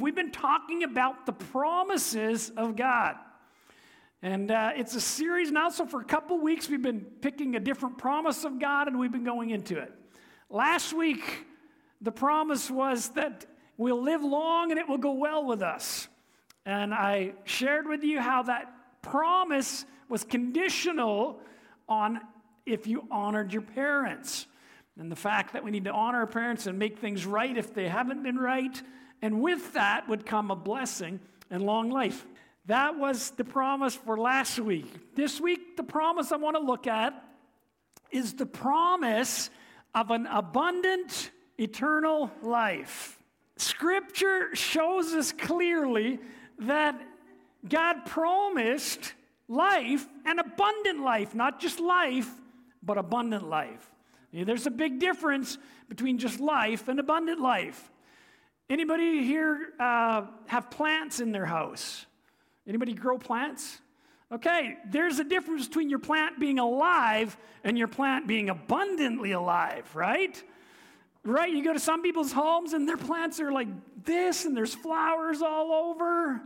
We've been talking about the promises of God. And uh, it's a series now, so for a couple weeks we've been picking a different promise of God and we've been going into it. Last week, the promise was that we'll live long and it will go well with us. And I shared with you how that promise was conditional on if you honored your parents. And the fact that we need to honor our parents and make things right if they haven't been right. And with that would come a blessing and long life. That was the promise for last week. This week, the promise I want to look at is the promise of an abundant eternal life. Scripture shows us clearly that God promised life and abundant life, not just life, but abundant life. There's a big difference between just life and abundant life. Anybody here uh, have plants in their house? Anybody grow plants? Okay, there's a difference between your plant being alive and your plant being abundantly alive, right? Right? You go to some people's homes and their plants are like this and there's flowers all over.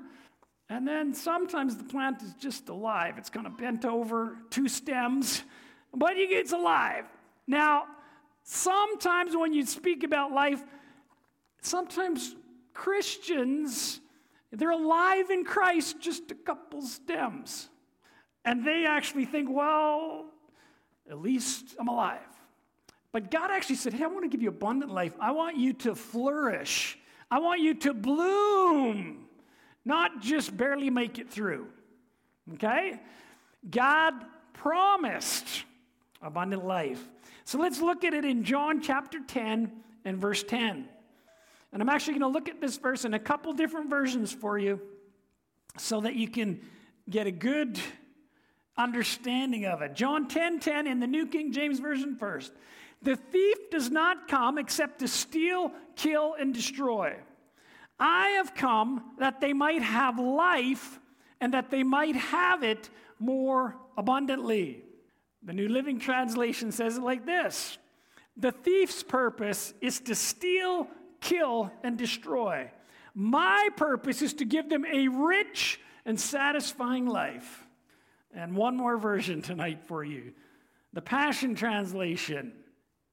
And then sometimes the plant is just alive. It's kind of bent over, two stems, but it's alive. Now, sometimes when you speak about life, sometimes Christians, they're alive in Christ, just a couple stems. And they actually think, well, at least I'm alive. But God actually said, hey, I want to give you abundant life. I want you to flourish. I want you to bloom not just barely make it through. Okay? God promised abundant life. So let's look at it in John chapter 10 and verse 10. And I'm actually going to look at this verse in a couple different versions for you so that you can get a good understanding of it. John 10 10 in the New King James Version first. The thief does not come except to steal, kill, and destroy. I have come that they might have life and that they might have it more abundantly. The New Living Translation says it like this The thief's purpose is to steal, kill, and destroy. My purpose is to give them a rich and satisfying life. And one more version tonight for you the Passion Translation.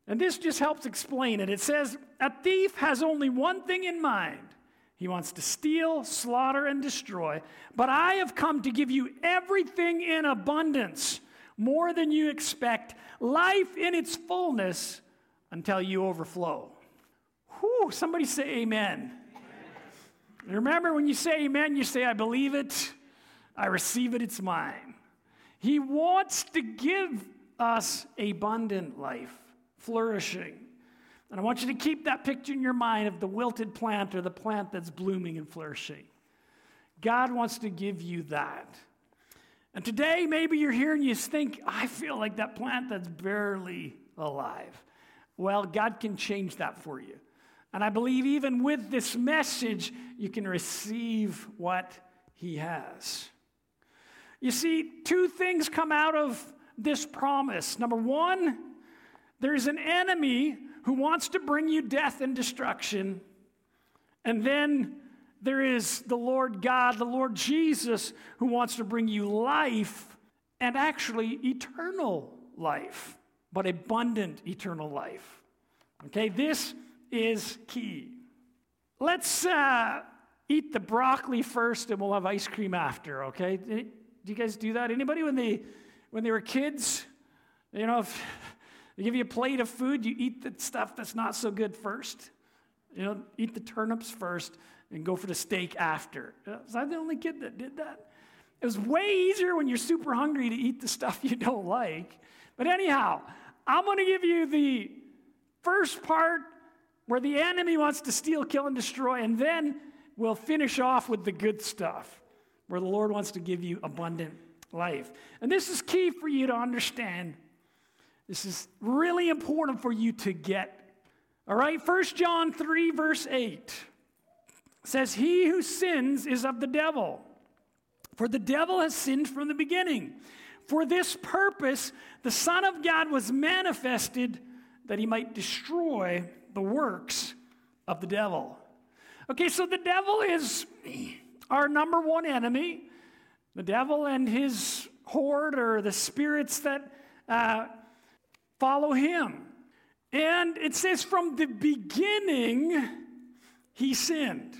And this just helps explain it. It says, A thief has only one thing in mind he wants to steal, slaughter, and destroy. But I have come to give you everything in abundance, more than you expect, life in its fullness until you overflow. Whew, somebody say amen. amen. Remember, when you say amen, you say, I believe it, I receive it, it's mine. He wants to give us abundant life, flourishing. And I want you to keep that picture in your mind of the wilted plant or the plant that's blooming and flourishing. God wants to give you that. And today, maybe you're here and you think, I feel like that plant that's barely alive. Well, God can change that for you. And I believe even with this message, you can receive what He has. You see, two things come out of this promise. Number one, there's an enemy who wants to bring you death and destruction. And then there is the Lord God, the Lord Jesus, who wants to bring you life and actually eternal life, but abundant eternal life. Okay, this is key. Let's uh, eat the broccoli first and we'll have ice cream after, okay? Do you guys do that? Anybody when they when they were kids? You know, if they give you a plate of food, you eat the stuff that's not so good first. You know, eat the turnips first and go for the steak after. Was I the only kid that did that? It was way easier when you're super hungry to eat the stuff you don't like. But anyhow, I'm going to give you the first part where the enemy wants to steal, kill, and destroy, and then we'll finish off with the good stuff where the Lord wants to give you abundant life. And this is key for you to understand this is really important for you to get. All right, 1 John 3, verse 8 says, He who sins is of the devil, for the devil has sinned from the beginning. For this purpose, the Son of God was manifested that he might destroy the works of the devil. Okay, so the devil is our number one enemy. The devil and his horde or the spirits that uh, follow him. And it says, from the beginning, he sinned.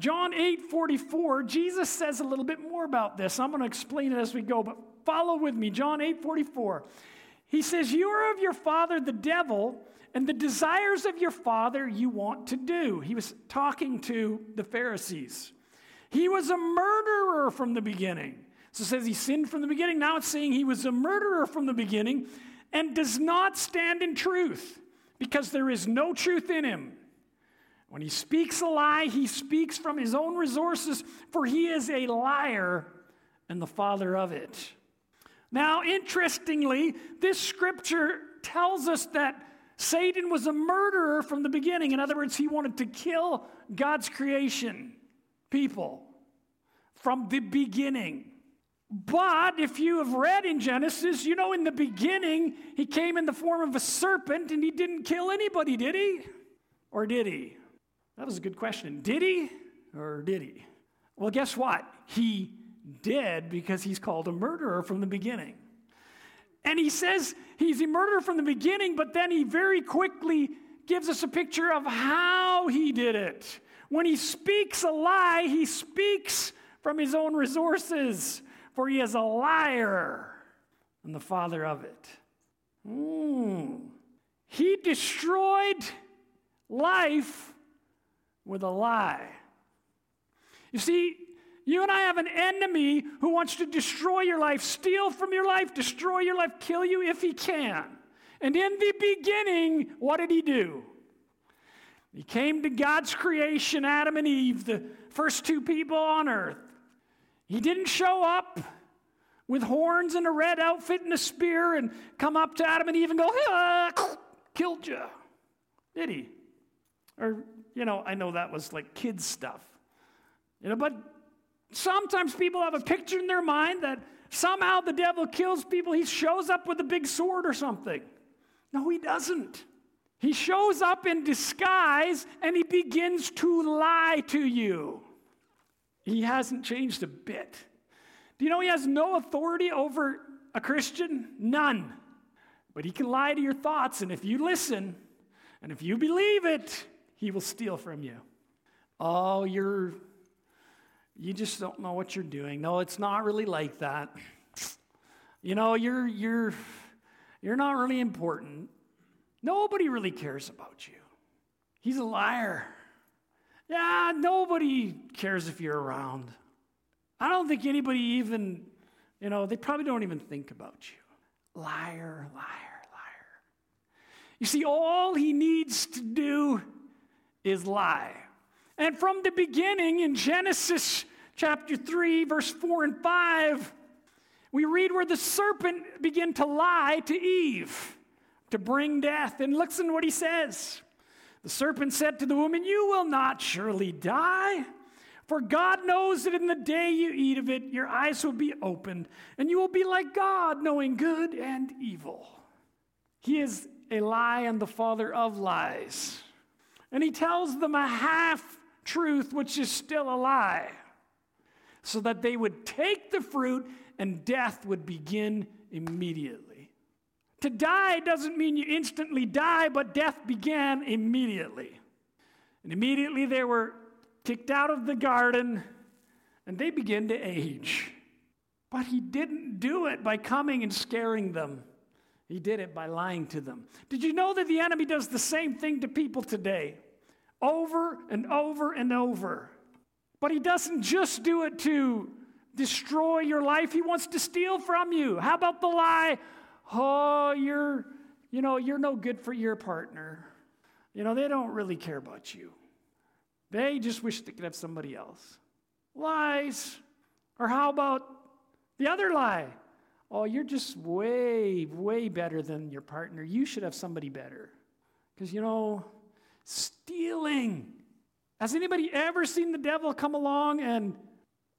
John 8 44, Jesus says a little bit more about this. I'm going to explain it as we go, but follow with me. John 8 44. He says, You are of your father, the devil, and the desires of your father you want to do. He was talking to the Pharisees. He was a murderer from the beginning. So it says he sinned from the beginning. Now it's saying he was a murderer from the beginning and does not stand in truth because there is no truth in him. When he speaks a lie, he speaks from his own resources, for he is a liar and the father of it. Now, interestingly, this scripture tells us that Satan was a murderer from the beginning. In other words, he wanted to kill God's creation, people, from the beginning. But if you have read in Genesis, you know in the beginning, he came in the form of a serpent and he didn't kill anybody, did he? Or did he? That was a good question. Did he or did he? Well, guess what? He did because he's called a murderer from the beginning. And he says he's a murderer from the beginning, but then he very quickly gives us a picture of how he did it. When he speaks a lie, he speaks from his own resources, for he is a liar and the father of it. Mm. He destroyed life with a lie. You see, you and I have an enemy who wants to destroy your life, steal from your life, destroy your life, kill you if he can. And in the beginning, what did he do? He came to God's creation, Adam and Eve, the first two people on earth. He didn't show up with horns and a red outfit and a spear and come up to Adam and Eve and go, ah, killed you. Did he? Or, you know, I know that was like kids' stuff. You know, but sometimes people have a picture in their mind that somehow the devil kills people. He shows up with a big sword or something. No, he doesn't. He shows up in disguise and he begins to lie to you. He hasn't changed a bit. Do you know he has no authority over a Christian? None. But he can lie to your thoughts, and if you listen and if you believe it, he will steal from you. Oh, you're you just don't know what you're doing. No, it's not really like that. You know, you're you're you're not really important. Nobody really cares about you. He's a liar. Yeah, nobody cares if you're around. I don't think anybody even, you know, they probably don't even think about you. Liar, liar, liar. You see, all he needs to do is lie. And from the beginning in Genesis chapter 3, verse 4 and 5, we read where the serpent began to lie to Eve to bring death. And listen to what he says. The serpent said to the woman, You will not surely die. For God knows that in the day you eat of it, your eyes will be opened, and you will be like God, knowing good and evil. He is a lie and the father of lies. And he tells them a half truth, which is still a lie, so that they would take the fruit and death would begin immediately. To die doesn't mean you instantly die, but death began immediately. And immediately they were kicked out of the garden and they began to age. But he didn't do it by coming and scaring them. He did it by lying to them. Did you know that the enemy does the same thing to people today? Over and over and over. But he doesn't just do it to destroy your life, he wants to steal from you. How about the lie? Oh, you're, you know, you're no good for your partner. You know, they don't really care about you. They just wish they could have somebody else. Lies. Or how about the other lie? Oh, you're just way, way better than your partner. You should have somebody better. Because, you know, stealing. Has anybody ever seen the devil come along and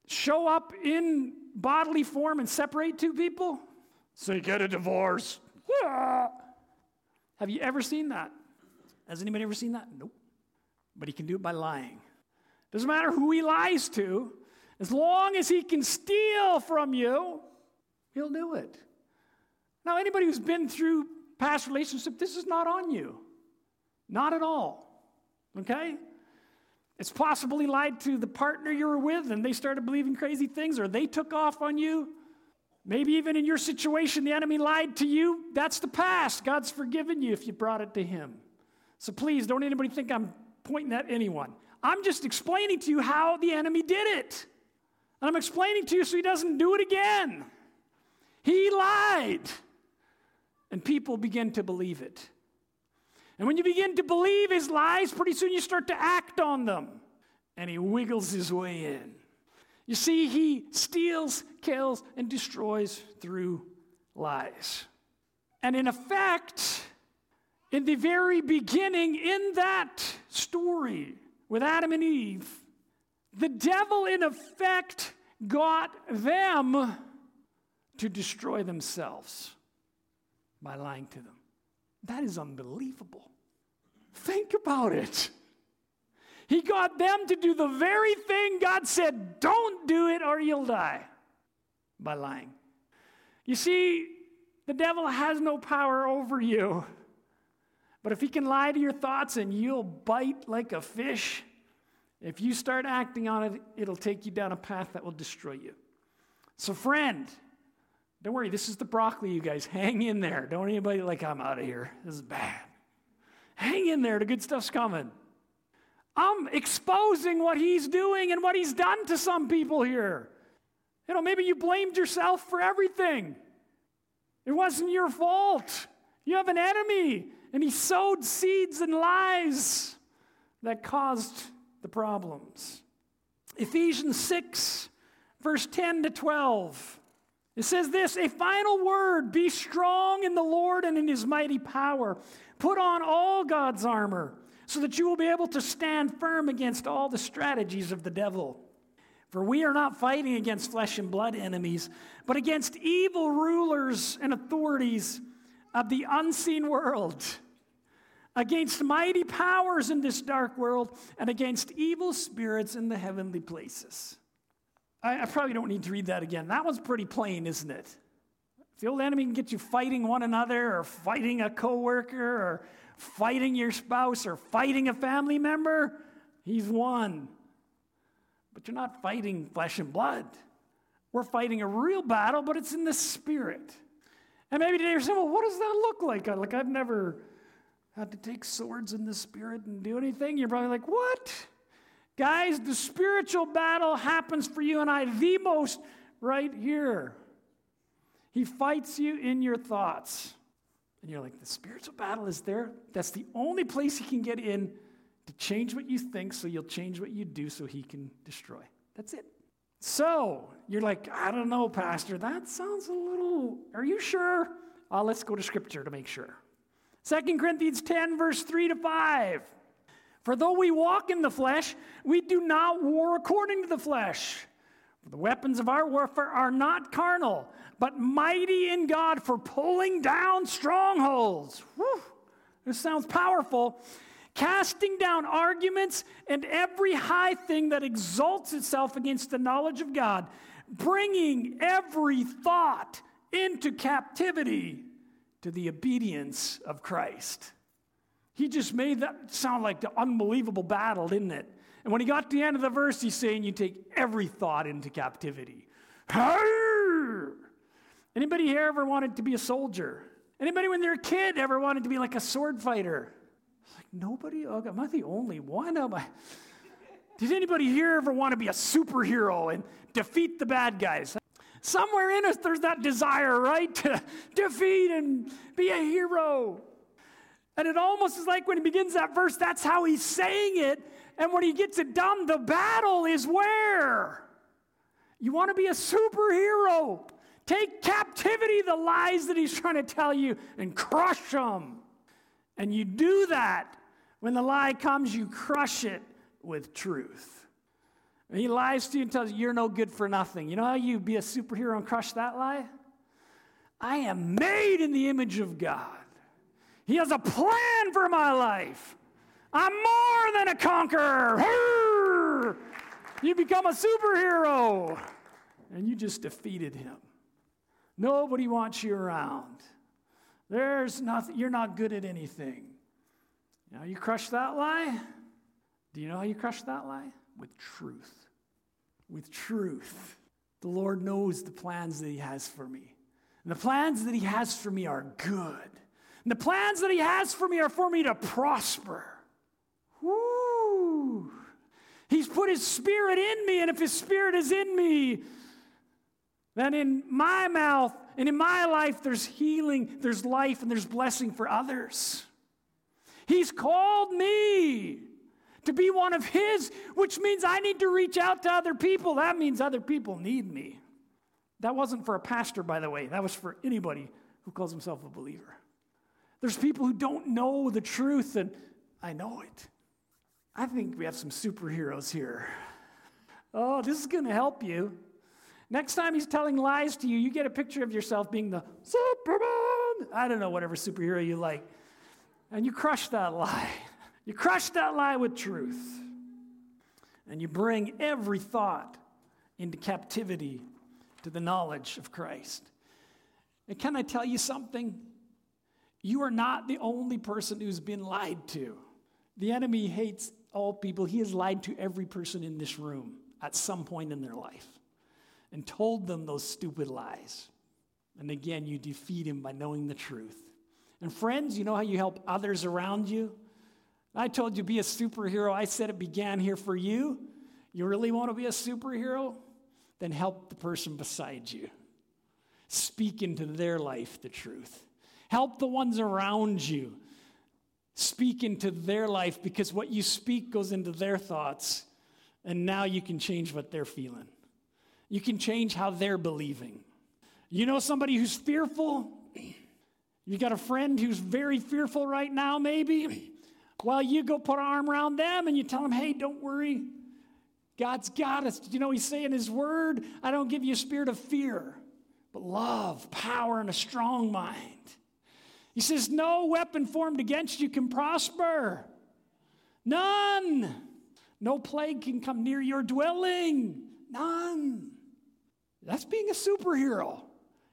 show up in bodily form and separate two people? So you get a divorce. Have you ever seen that? Has anybody ever seen that? Nope. but he can do it by lying. Doesn't matter who he lies to, as long as he can steal from you, he'll do it. Now, anybody who's been through past relationship, this is not on you. Not at all. Okay? It's possible he lied to the partner you were with and they started believing crazy things, or they took off on you. Maybe even in your situation, the enemy lied to you. That's the past. God's forgiven you if you brought it to him. So please don't anybody think I'm pointing at anyone. I'm just explaining to you how the enemy did it. And I'm explaining to you so he doesn't do it again. He lied. And people begin to believe it. And when you begin to believe his lies, pretty soon you start to act on them. And he wiggles his way in. You see, he steals, kills, and destroys through lies. And in effect, in the very beginning, in that story with Adam and Eve, the devil, in effect, got them to destroy themselves by lying to them. That is unbelievable. Think about it. He got them to do the very thing God said, don't do it or you'll die, by lying. You see, the devil has no power over you. But if he can lie to your thoughts and you'll bite like a fish, if you start acting on it, it'll take you down a path that will destroy you. So, friend, don't worry, this is the broccoli, you guys. Hang in there. Don't anybody like, I'm out of here. This is bad. Hang in there. The good stuff's coming. I'm exposing what he's doing and what he's done to some people here. You know, maybe you blamed yourself for everything. It wasn't your fault. You have an enemy, and he sowed seeds and lies that caused the problems. Ephesians 6, verse 10 to 12. It says this a final word be strong in the Lord and in his mighty power. Put on all God's armor so that you will be able to stand firm against all the strategies of the devil. For we are not fighting against flesh and blood enemies, but against evil rulers and authorities of the unseen world, against mighty powers in this dark world, and against evil spirits in the heavenly places. I, I probably don't need to read that again. That one's pretty plain, isn't it? If the old enemy can get you fighting one another or fighting a coworker or fighting your spouse or fighting a family member, he's won. But you're not fighting flesh and blood. We're fighting a real battle, but it's in the spirit. And maybe today you're saying, well, what does that look like? Like, I've never had to take swords in the spirit and do anything. You're probably like, what? Guys, the spiritual battle happens for you and I the most right here. He fights you in your thoughts. And you're like, the spiritual battle is there. That's the only place he can get in to change what you think so you'll change what you do so he can destroy. That's it. So you're like, I don't know, Pastor. That sounds a little. Are you sure? Uh, let's go to Scripture to make sure. 2 Corinthians 10, verse 3 to 5. For though we walk in the flesh, we do not war according to the flesh. For the weapons of our warfare are not carnal, but mighty in God for pulling down strongholds. Whew, this sounds powerful. Casting down arguments and every high thing that exalts itself against the knowledge of God, bringing every thought into captivity to the obedience of Christ. He just made that sound like the unbelievable battle, didn't it? And when he got to the end of the verse, he's saying, You take every thought into captivity. Anybody here ever wanted to be a soldier? Anybody when they were a kid ever wanted to be like a sword fighter? It's like nobody? Oh, am I the only one? Am I? Did anybody here ever want to be a superhero and defeat the bad guys? Somewhere in us, there's that desire, right? To defeat and be a hero. And it almost is like when he begins that verse, that's how he's saying it. And when he gets it done, the battle is where? You want to be a superhero. Take captivity the lies that he's trying to tell you and crush them. And you do that. When the lie comes, you crush it with truth. And he lies to you and tells you you're no good for nothing. You know how you be a superhero and crush that lie? I am made in the image of God. He has a plan for my life. I'm more than a conqueror. You become a superhero. And you just defeated him. Nobody wants you around. There's nothing, you're not good at anything. Now you crush that lie. Do you know how you crush that lie? With truth. With truth. The Lord knows the plans that He has for me. And the plans that He has for me are good. And the plans that He has for me are for me to prosper. Woo! He's put His Spirit in me, and if His Spirit is in me, then in my mouth and in my life, there's healing, there's life, and there's blessing for others. He's called me to be one of His, which means I need to reach out to other people. That means other people need me. That wasn't for a pastor, by the way, that was for anybody who calls himself a believer. There's people who don't know the truth, and I know it. I think we have some superheroes here. Oh, this is going to help you. Next time he's telling lies to you, you get a picture of yourself being the Superman. I don't know, whatever superhero you like. And you crush that lie. You crush that lie with truth. And you bring every thought into captivity to the knowledge of Christ. And can I tell you something? You are not the only person who's been lied to. The enemy hates all people. He has lied to every person in this room at some point in their life and told them those stupid lies. And again, you defeat him by knowing the truth. And friends, you know how you help others around you? I told you be a superhero. I said it began here for you. You really want to be a superhero? Then help the person beside you. Speak into their life the truth. Help the ones around you. Speak into their life because what you speak goes into their thoughts, and now you can change what they're feeling. You can change how they're believing. You know somebody who's fearful? You got a friend who's very fearful right now, maybe? Well, you go put an arm around them and you tell them, hey, don't worry. God's got us. You know, He's saying His word, I don't give you a spirit of fear, but love, power, and a strong mind. He says, No weapon formed against you can prosper. None. No plague can come near your dwelling. None. That's being a superhero.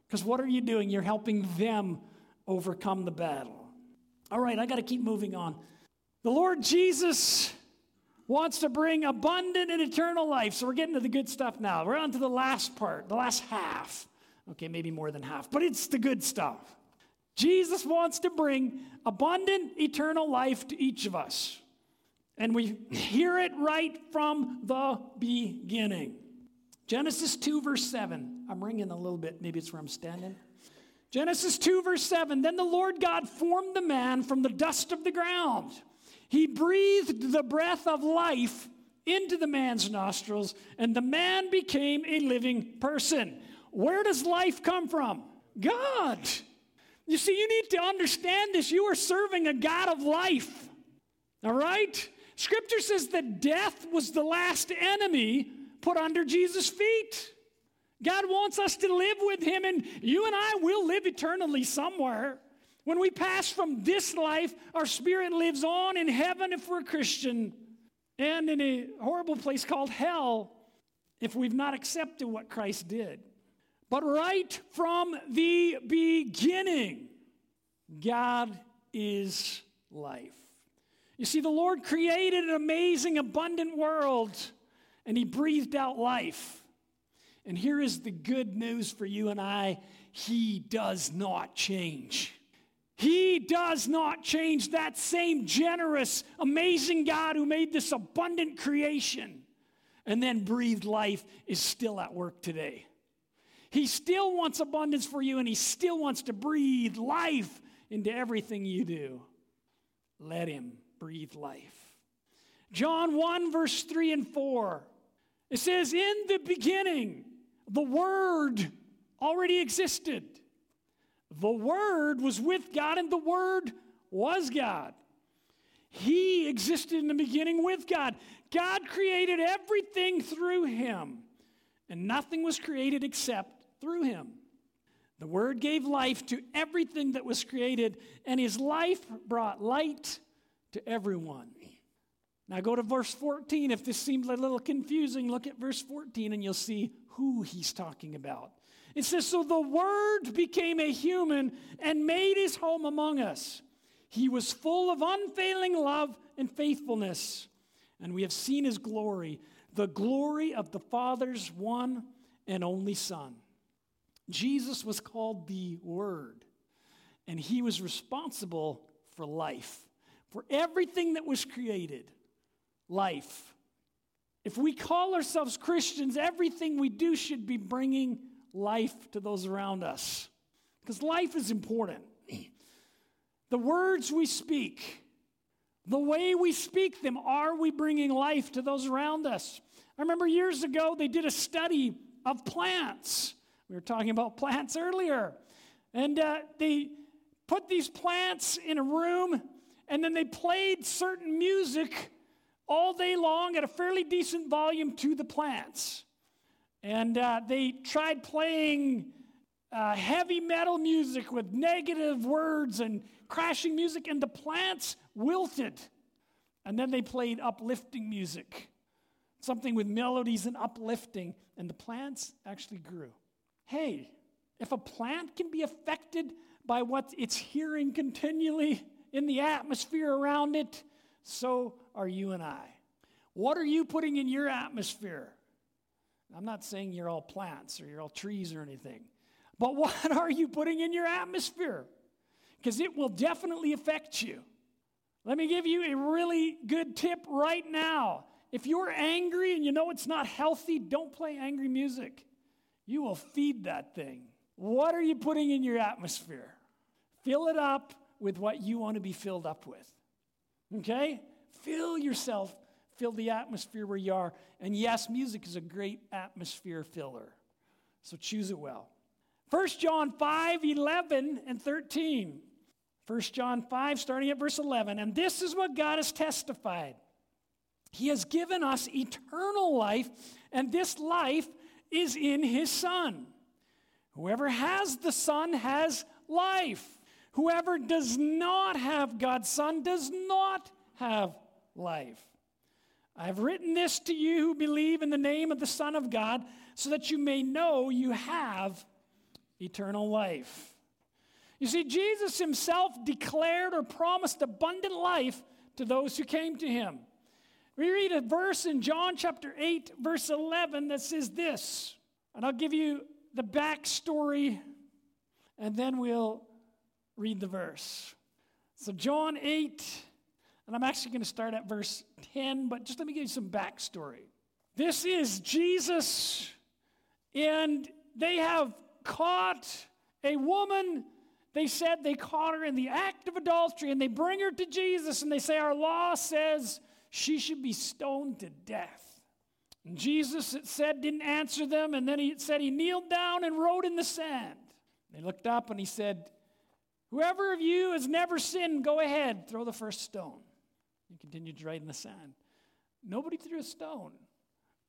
Because what are you doing? You're helping them overcome the battle. All right, I got to keep moving on. The Lord Jesus wants to bring abundant and eternal life. So we're getting to the good stuff now. We're on to the last part, the last half. Okay, maybe more than half, but it's the good stuff. Jesus wants to bring abundant eternal life to each of us. And we hear it right from the beginning. Genesis 2, verse 7. I'm ringing a little bit. Maybe it's where I'm standing. Genesis 2, verse 7. Then the Lord God formed the man from the dust of the ground. He breathed the breath of life into the man's nostrils, and the man became a living person. Where does life come from? God. You see, you need to understand this. You are serving a God of life. All right? Scripture says that death was the last enemy put under Jesus' feet. God wants us to live with Him, and you and I will live eternally somewhere. When we pass from this life, our spirit lives on in heaven if we're a Christian, and in a horrible place called hell if we've not accepted what Christ did. But right from the beginning, God is life. You see, the Lord created an amazing, abundant world and he breathed out life. And here is the good news for you and I He does not change. He does not change. That same generous, amazing God who made this abundant creation and then breathed life is still at work today. He still wants abundance for you and He still wants to breathe life into everything you do. Let Him breathe life. John 1, verse 3 and 4. It says, In the beginning, the Word already existed. The Word was with God, and the Word was God. He existed in the beginning with God. God created everything through Him, and nothing was created except through Him. The Word gave life to everything that was created, and His life brought light to everyone. Now go to verse 14. If this seems a little confusing, look at verse 14 and you'll see who he's talking about. It says, So the Word became a human and made his home among us. He was full of unfailing love and faithfulness, and we have seen his glory, the glory of the Father's one and only Son. Jesus was called the Word, and he was responsible for life, for everything that was created life. If we call ourselves Christians, everything we do should be bringing life to those around us. Because life is important. the words we speak, the way we speak them, are we bringing life to those around us? I remember years ago they did a study of plants. We were talking about plants earlier. And uh, they put these plants in a room and then they played certain music all day long at a fairly decent volume to the plants. And uh, they tried playing uh, heavy metal music with negative words and crashing music, and the plants wilted. And then they played uplifting music, something with melodies and uplifting, and the plants actually grew. Hey, if a plant can be affected by what it's hearing continually in the atmosphere around it, so are you and I. What are you putting in your atmosphere? I'm not saying you're all plants or you're all trees or anything, but what are you putting in your atmosphere? Because it will definitely affect you. Let me give you a really good tip right now. If you're angry and you know it's not healthy, don't play angry music. You will feed that thing. What are you putting in your atmosphere? Fill it up with what you want to be filled up with. Okay? Fill yourself, fill the atmosphere where you are. And yes, music is a great atmosphere filler. So choose it well. 1 John 5 11 and 13. 1 John 5, starting at verse 11. And this is what God has testified He has given us eternal life, and this life is in His Son. Whoever has the Son has life. Whoever does not have God's Son does not have life. I have written this to you who believe in the name of the Son of God, so that you may know you have eternal life. You see, Jesus himself declared or promised abundant life to those who came to him. We read a verse in John chapter 8, verse 11, that says this, and I'll give you the backstory, and then we'll read the verse. So, John 8, and I'm actually going to start at verse 10, but just let me give you some backstory. This is Jesus, and they have caught a woman. They said they caught her in the act of adultery, and they bring her to Jesus, and they say, Our law says she should be stoned to death. And Jesus, it said, didn't answer them, and then he said he kneeled down and wrote in the sand. They looked up and he said, Whoever of you has never sinned, go ahead, throw the first stone. He continued to write in the sand. Nobody threw a stone.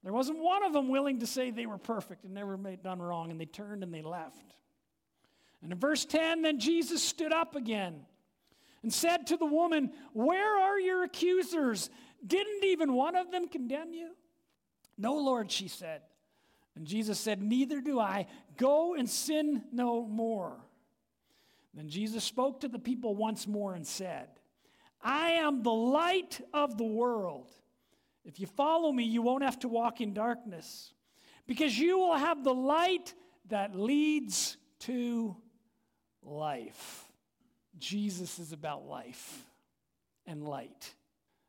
There wasn't one of them willing to say they were perfect and never made done wrong, and they turned and they left. And in verse 10, then Jesus stood up again and said to the woman, Where are your accusers? Didn't even one of them condemn you? No, Lord, she said. And Jesus said, Neither do I. Go and sin no more. Then Jesus spoke to the people once more and said, I am the light of the world. If you follow me, you won't have to walk in darkness because you will have the light that leads to life. Jesus is about life and light.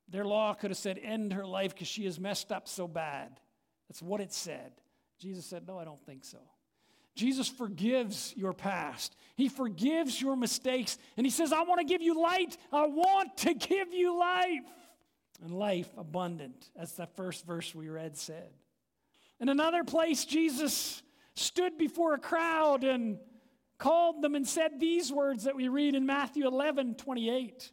Their law could have said, end her life because she is messed up so bad. That's what it said. Jesus said, no, I don't think so. Jesus forgives your past. He forgives your mistakes. And He says, I want to give you light. I want to give you life. And life abundant, as the first verse we read said. In another place, Jesus stood before a crowd and called them and said these words that we read in Matthew 11 28.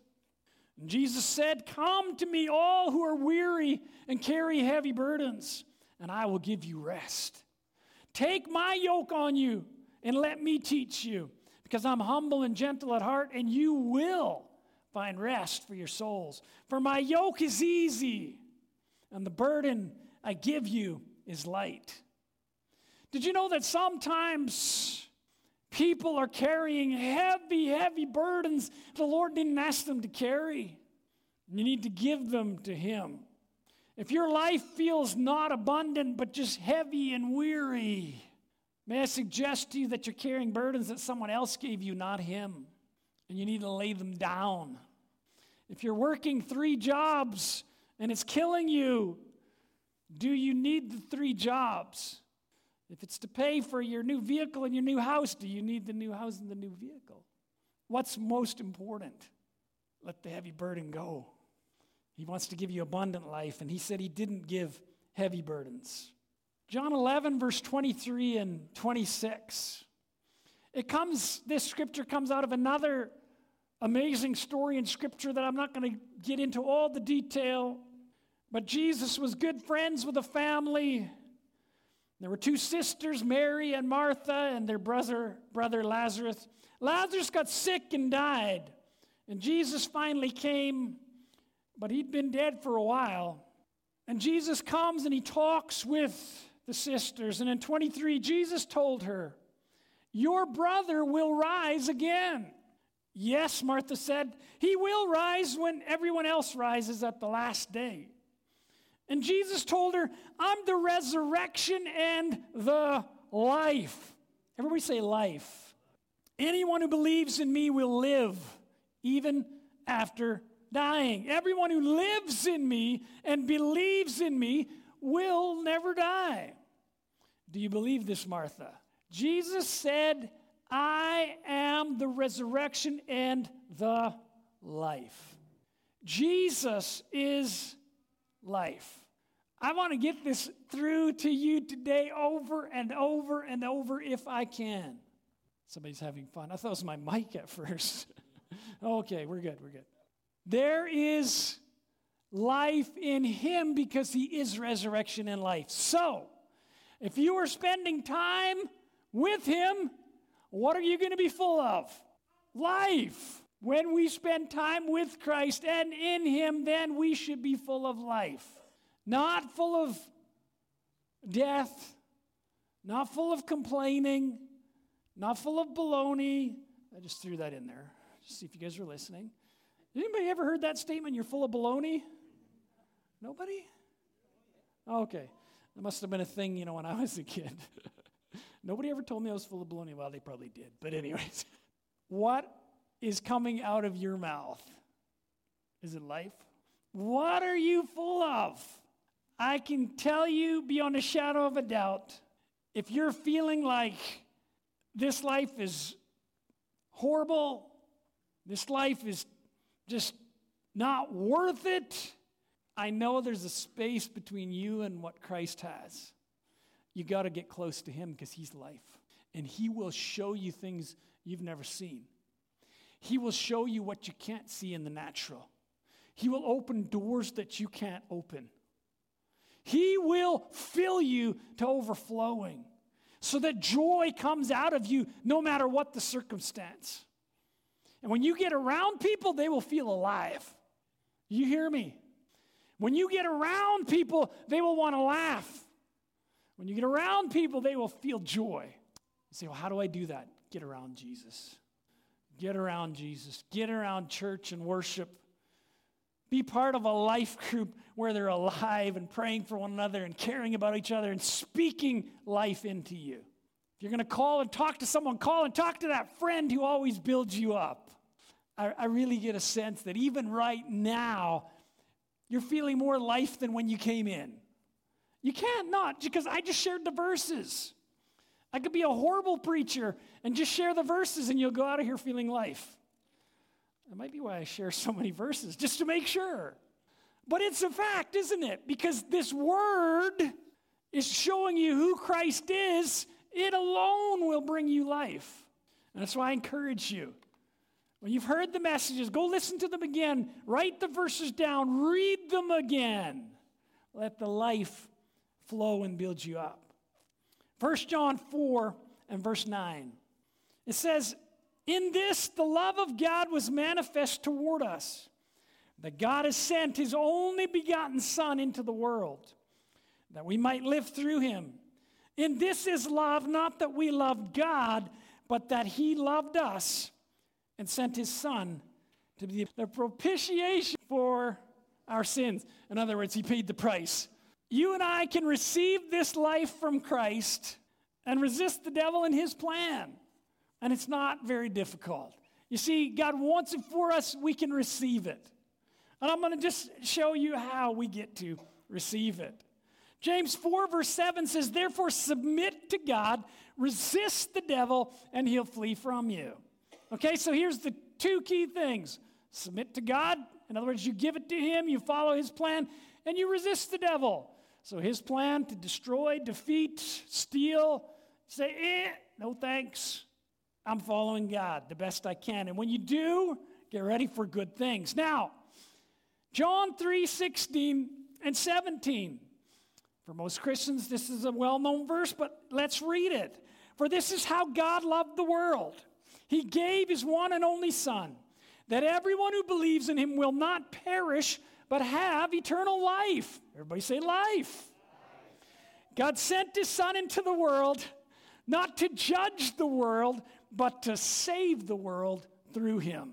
And Jesus said, Come to me, all who are weary and carry heavy burdens, and I will give you rest. Take my yoke on you and let me teach you, because I'm humble and gentle at heart, and you will find rest for your souls. For my yoke is easy, and the burden I give you is light. Did you know that sometimes people are carrying heavy, heavy burdens the Lord didn't ask them to carry? You need to give them to Him. If your life feels not abundant but just heavy and weary, may I suggest to you that you're carrying burdens that someone else gave you, not Him, and you need to lay them down. If you're working three jobs and it's killing you, do you need the three jobs? If it's to pay for your new vehicle and your new house, do you need the new house and the new vehicle? What's most important? Let the heavy burden go. He wants to give you abundant life, and he said he didn't give heavy burdens. John 11, verse 23 and 26. It comes, this scripture comes out of another amazing story in scripture that I'm not going to get into all the detail. But Jesus was good friends with a family. There were two sisters, Mary and Martha, and their brother, brother Lazarus. Lazarus got sick and died. And Jesus finally came but he'd been dead for a while. And Jesus comes and he talks with the sisters. And in 23, Jesus told her, Your brother will rise again. Yes, Martha said, He will rise when everyone else rises at the last day. And Jesus told her, I'm the resurrection and the life. Everybody say life. Anyone who believes in me will live even after dying. Everyone who lives in me and believes in me will never die. Do you believe this, Martha? Jesus said, I am the resurrection and the life. Jesus is life. I want to get this through to you today over and over and over if I can. Somebody's having fun. I thought it was my mic at first. okay, we're good, we're good. There is life in him because he is resurrection and life. So, if you are spending time with him, what are you going to be full of? Life. When we spend time with Christ and in him, then we should be full of life. Not full of death, not full of complaining, not full of baloney. I just threw that in there. Just see if you guys are listening. Anybody ever heard that statement? You're full of baloney? Nobody? Okay. That must have been a thing, you know, when I was a kid. Nobody ever told me I was full of baloney. Well, they probably did. But, anyways, what is coming out of your mouth? Is it life? What are you full of? I can tell you beyond a shadow of a doubt if you're feeling like this life is horrible, this life is just not worth it, I know there's a space between you and what Christ has. You got to get close to Him because He's life. And He will show you things you've never seen. He will show you what you can't see in the natural. He will open doors that you can't open. He will fill you to overflowing so that joy comes out of you no matter what the circumstance. And when you get around people, they will feel alive. You hear me? When you get around people, they will want to laugh. When you get around people, they will feel joy. You say, well, how do I do that? Get around Jesus. Get around Jesus. Get around church and worship. Be part of a life group where they're alive and praying for one another and caring about each other and speaking life into you. If you're going to call and talk to someone, call and talk to that friend who always builds you up. I, I really get a sense that even right now, you're feeling more life than when you came in. You can't not, because I just shared the verses. I could be a horrible preacher and just share the verses, and you'll go out of here feeling life. That might be why I share so many verses, just to make sure. But it's a fact, isn't it? Because this word is showing you who Christ is, it alone will bring you life. And that's why I encourage you when you've heard the messages, go listen to them again. Write the verses down. Read them again. Let the life flow and build you up. 1 John 4 and verse 9. It says, In this, the love of God was manifest toward us, that God has sent his only begotten Son into the world, that we might live through him. In this is love, not that we loved God, but that he loved us and sent his Son to be the propitiation for our sins. In other words, he paid the price. You and I can receive this life from Christ and resist the devil and his plan. And it's not very difficult. You see, God wants it for us, we can receive it. And I'm going to just show you how we get to receive it. James 4, verse 7 says, Therefore, submit to God, resist the devil, and he'll flee from you. Okay, so here's the two key things submit to God. In other words, you give it to him, you follow his plan, and you resist the devil. So his plan to destroy, defeat, steal, say, eh, no thanks. I'm following God the best I can. And when you do, get ready for good things. Now, John 3 16 and 17. For most Christians, this is a well known verse, but let's read it. For this is how God loved the world. He gave his one and only Son, that everyone who believes in him will not perish, but have eternal life. Everybody say life. God sent his Son into the world not to judge the world, but to save the world through him.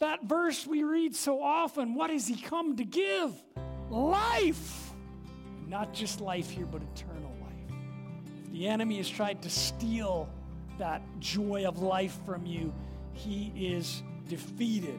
That verse we read so often what has he come to give? Life. Not just life here, but eternal life. If the enemy has tried to steal that joy of life from you, he is defeated